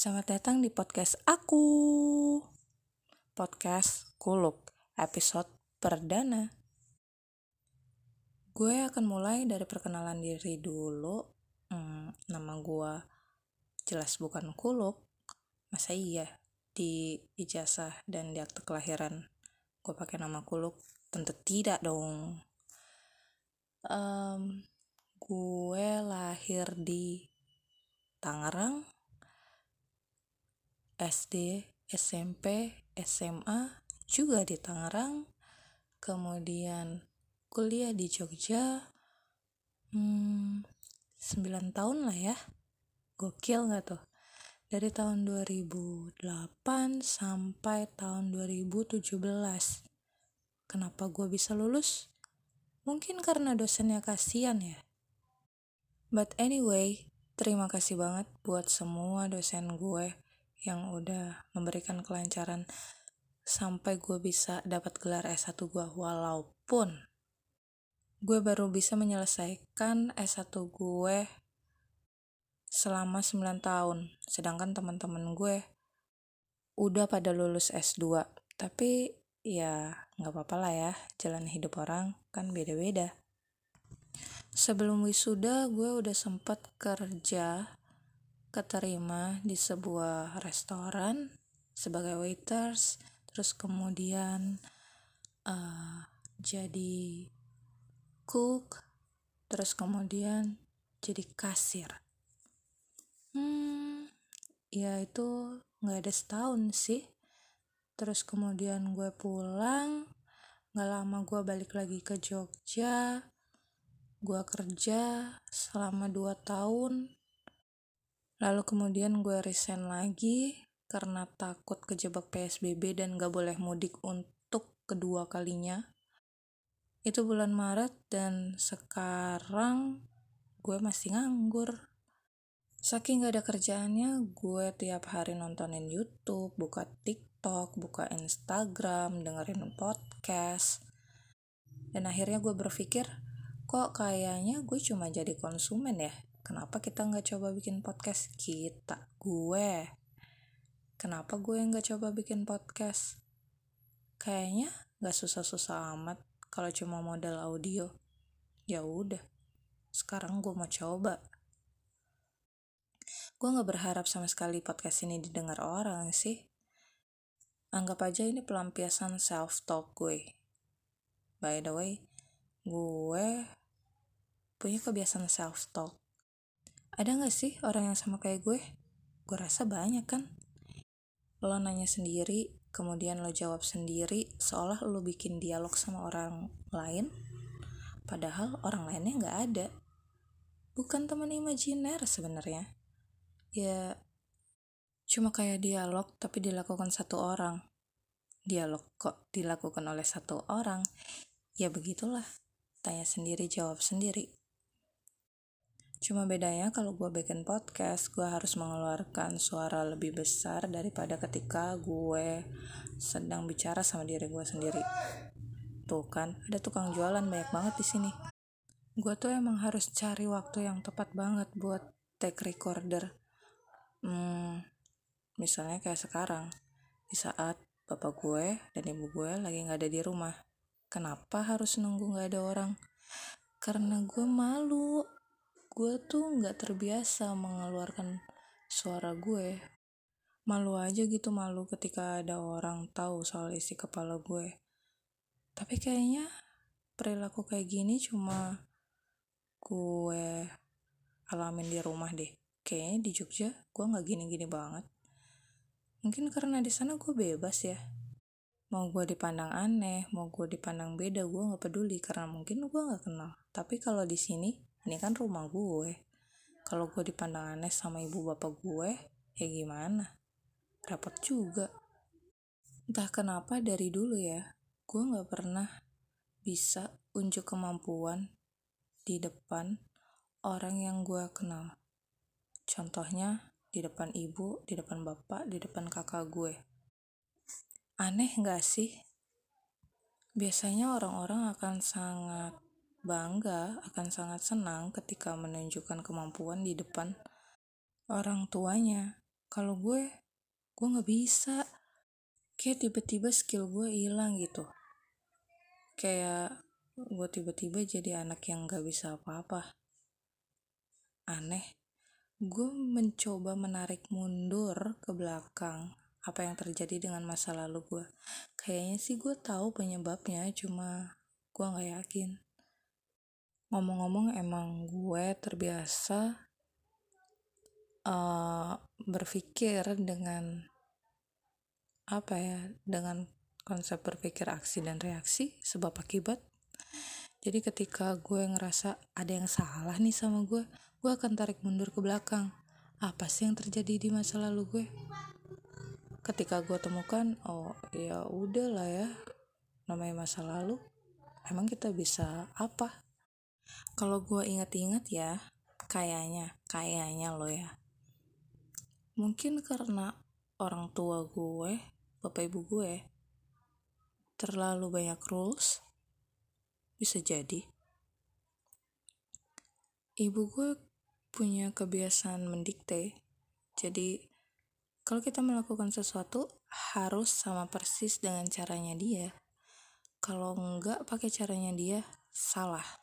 Selamat datang di podcast aku. Podcast Kuluk, episode perdana. Gue akan mulai dari perkenalan diri dulu. Hmm, nama gue jelas bukan Kuluk. Masa iya di ijazah dan di akte kelahiran gue pakai nama Kuluk? Tentu tidak dong. Um, gue lahir di Tangerang SD, SMP, SMA juga di Tangerang. Kemudian kuliah di Jogja. Hmm, 9 tahun lah ya. Gokil gak tuh? Dari tahun 2008 sampai tahun 2017. Kenapa gue bisa lulus? Mungkin karena dosennya kasihan ya. But anyway, terima kasih banget buat semua dosen gue yang udah memberikan kelancaran sampai gue bisa dapat gelar S1 gue walaupun gue baru bisa menyelesaikan S1 gue selama 9 tahun sedangkan teman-teman gue udah pada lulus S2 tapi ya nggak apa-apa lah ya jalan hidup orang kan beda-beda. Sebelum wisuda gue udah sempat kerja keterima di sebuah restoran sebagai waiters terus kemudian uh, jadi cook terus kemudian jadi kasir. Hmm ya itu nggak ada setahun sih. Terus kemudian gue pulang nggak lama gue balik lagi ke Jogja gue kerja selama dua tahun Lalu kemudian gue resign lagi karena takut kejebak PSBB dan gak boleh mudik untuk kedua kalinya. Itu bulan Maret dan sekarang gue masih nganggur. Saking gak ada kerjaannya, gue tiap hari nontonin YouTube, buka TikTok, buka Instagram, dengerin podcast. Dan akhirnya gue berpikir, kok kayaknya gue cuma jadi konsumen ya kenapa kita nggak coba bikin podcast kita? Gue. Kenapa gue nggak coba bikin podcast? Kayaknya nggak susah-susah amat kalau cuma modal audio. Ya udah sekarang gue mau coba. Gue nggak berharap sama sekali podcast ini didengar orang sih. Anggap aja ini pelampiasan self talk gue. By the way gue punya kebiasaan self talk ada gak sih orang yang sama kayak gue? Gue rasa banyak kan. Lo nanya sendiri, kemudian lo jawab sendiri, seolah lo bikin dialog sama orang lain, padahal orang lainnya gak ada. Bukan teman imajiner sebenarnya. Ya, cuma kayak dialog tapi dilakukan satu orang. Dialog kok dilakukan oleh satu orang? Ya begitulah. Tanya sendiri, jawab sendiri. Cuma bedanya kalau gue bikin podcast, gue harus mengeluarkan suara lebih besar daripada ketika gue sedang bicara sama diri gue sendiri. Tuh kan, ada tukang jualan banyak banget di sini. Gue tuh emang harus cari waktu yang tepat banget buat take recorder. Hmm, misalnya kayak sekarang, di saat bapak gue dan ibu gue lagi nggak ada di rumah. Kenapa harus nunggu nggak ada orang? Karena gue malu gue tuh nggak terbiasa mengeluarkan suara gue. Malu aja gitu malu ketika ada orang tahu soal isi kepala gue. Tapi kayaknya perilaku kayak gini cuma gue alamin di rumah deh. Kayaknya di Jogja gue nggak gini-gini banget. Mungkin karena di sana gue bebas ya. Mau gue dipandang aneh mau gue dipandang beda gue nggak peduli karena mungkin gue nggak kenal. Tapi kalau di sini ini kan rumah gue. Kalau gue dipandang aneh sama ibu bapak gue ya gimana? Repot juga. Entah kenapa dari dulu ya gue nggak pernah bisa unjuk kemampuan di depan orang yang gue kenal. Contohnya di depan ibu di depan bapak di depan kakak gue. Aneh gak sih? Biasanya orang-orang akan sangat bangga akan sangat senang ketika menunjukkan kemampuan di depan orang tuanya. kalau gue gue nggak bisa. Kayak tiba-tiba skill gue hilang gitu. Kayak gue tiba-tiba jadi anak yang nggak bisa apa-apa. Aneh. Gue mencoba menarik mundur ke belakang apa yang terjadi dengan masa lalu gue. Kayaknya sih gue tahu penyebabnya cuma gue nggak yakin ngomong-ngomong emang gue terbiasa uh, berpikir dengan apa ya dengan konsep berpikir aksi dan reaksi sebab akibat. Jadi ketika gue ngerasa ada yang salah nih sama gue gue akan tarik mundur ke belakang. Apa sih yang terjadi di masa lalu gue? Ketika gue temukan oh ya udah lah ya namanya masa lalu emang kita bisa apa kalau gue ingat-ingat ya kayaknya kayaknya lo ya. Mungkin karena orang tua gue bapak ibu gue terlalu banyak rules bisa jadi. Ibu gue punya kebiasaan mendikte. Jadi kalau kita melakukan sesuatu harus sama persis dengan caranya dia. Kalau enggak pakai caranya dia salah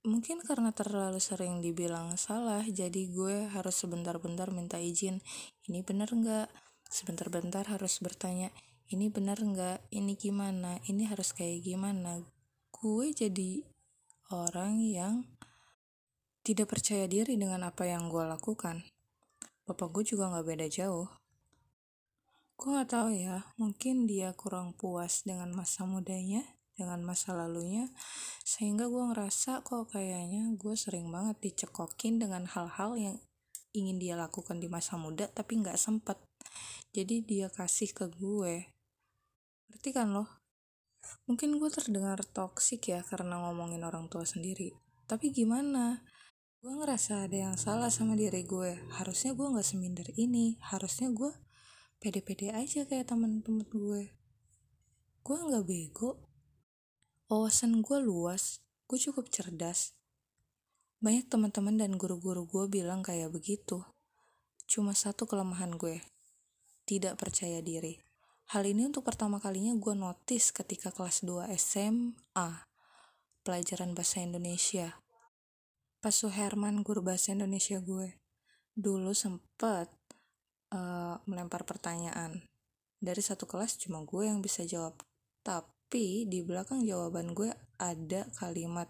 mungkin karena terlalu sering dibilang salah jadi gue harus sebentar-bentar minta izin. Ini bener nggak? Sebentar-bentar harus bertanya ini bener nggak? Ini gimana? Ini harus kayak gimana? Gue jadi orang yang tidak percaya diri dengan apa yang gue lakukan. Bapak gue juga nggak beda jauh. Gue nggak tahu ya mungkin dia kurang puas dengan masa mudanya dengan masa lalunya sehingga gue ngerasa kok kayaknya gue sering banget dicekokin dengan hal-hal yang ingin dia lakukan di masa muda tapi nggak sempet. Jadi dia kasih ke gue. Berarti kan loh mungkin gue terdengar toksik ya karena ngomongin orang tua sendiri. Tapi gimana? Gue ngerasa ada yang salah sama diri gue. Harusnya gue nggak seminder ini. Harusnya gue pede-pede aja kayak temen-temen gue. Gue nggak bego wawasan gue luas, gue cukup cerdas. Banyak teman-teman dan guru-guru gue bilang kayak begitu. Cuma satu kelemahan gue, tidak percaya diri. Hal ini untuk pertama kalinya gue notice ketika kelas 2 SMA, pelajaran bahasa Indonesia. Pak Suherman, guru bahasa Indonesia gue, dulu sempet uh, melempar pertanyaan. Dari satu kelas cuma gue yang bisa jawab. Tapi tapi di belakang jawaban gue ada kalimat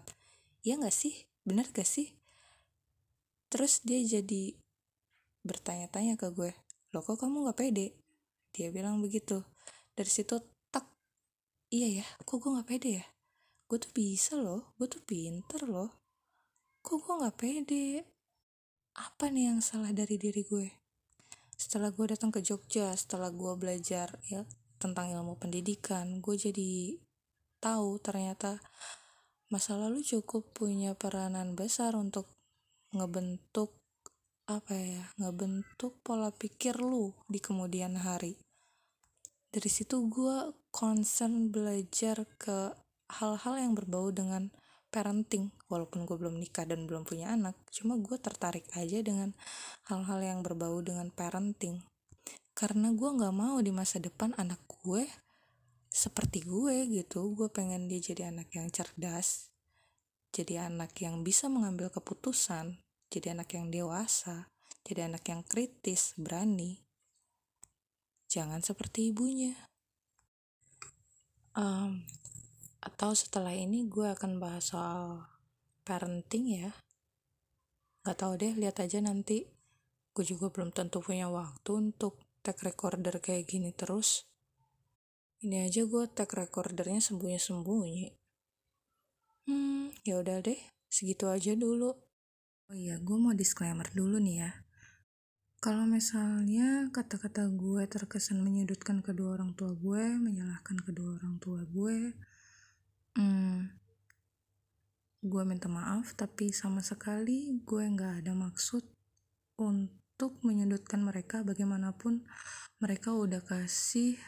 ya gak sih? Bener gak sih? Terus dia jadi bertanya-tanya ke gue lo kok kamu gak pede? Dia bilang begitu. Dari situ tak iya ya kok gue gak pede ya? Gue tuh bisa loh gue tuh pinter loh. Kok gue gak pede? Apa nih yang salah dari diri gue? Setelah gue datang ke Jogja setelah gue belajar ya tentang ilmu pendidikan. Gue jadi tahu ternyata masa lalu cukup punya peranan besar untuk ngebentuk apa ya ngebentuk pola pikir lu di kemudian hari. Dari situ gue concern belajar ke hal-hal yang berbau dengan parenting walaupun gue belum nikah dan belum punya anak. Cuma gue tertarik aja dengan hal-hal yang berbau dengan parenting karena gue nggak mau di masa depan anak gue seperti gue gitu. Gue pengen dia jadi anak yang cerdas jadi anak yang bisa mengambil keputusan jadi anak yang dewasa jadi anak yang kritis berani. Jangan seperti ibunya. Um, atau setelah ini gue akan bahas soal parenting ya. Gak tau deh lihat aja nanti. Gue juga belum tentu punya waktu untuk tag recorder kayak gini terus. Ini aja gue tag recordernya sembunyi-sembunyi. Hmm, ya udah deh, segitu aja dulu. Oh iya, gue mau disclaimer dulu nih ya. Kalau misalnya kata-kata gue terkesan menyudutkan kedua orang tua gue, menyalahkan kedua orang tua gue, hmm, gue minta maaf, tapi sama sekali gue nggak ada maksud untuk untuk menyudutkan mereka bagaimanapun mereka udah kasih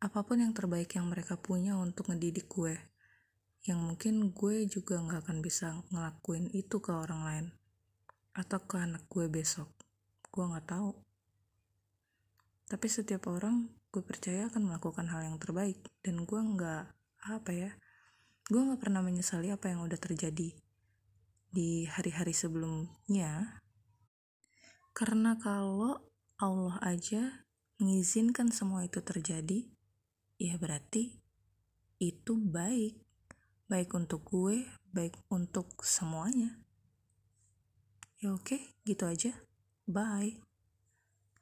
apa pun yang terbaik yang mereka punya untuk ngedidik gue. Yang mungkin gue juga nggak akan bisa ngelakuin itu ke orang lain atau ke anak gue besok. Gue nggak tahu. Tapi setiap orang gue percaya akan melakukan hal yang terbaik. Dan gue nggak apa ya gue nggak pernah menyesali apa yang udah terjadi di hari-hari sebelumnya karena kalau Allah aja mengizinkan semua itu terjadi ya berarti itu baik. Baik untuk gue baik untuk semuanya. Ya oke gitu aja. Bye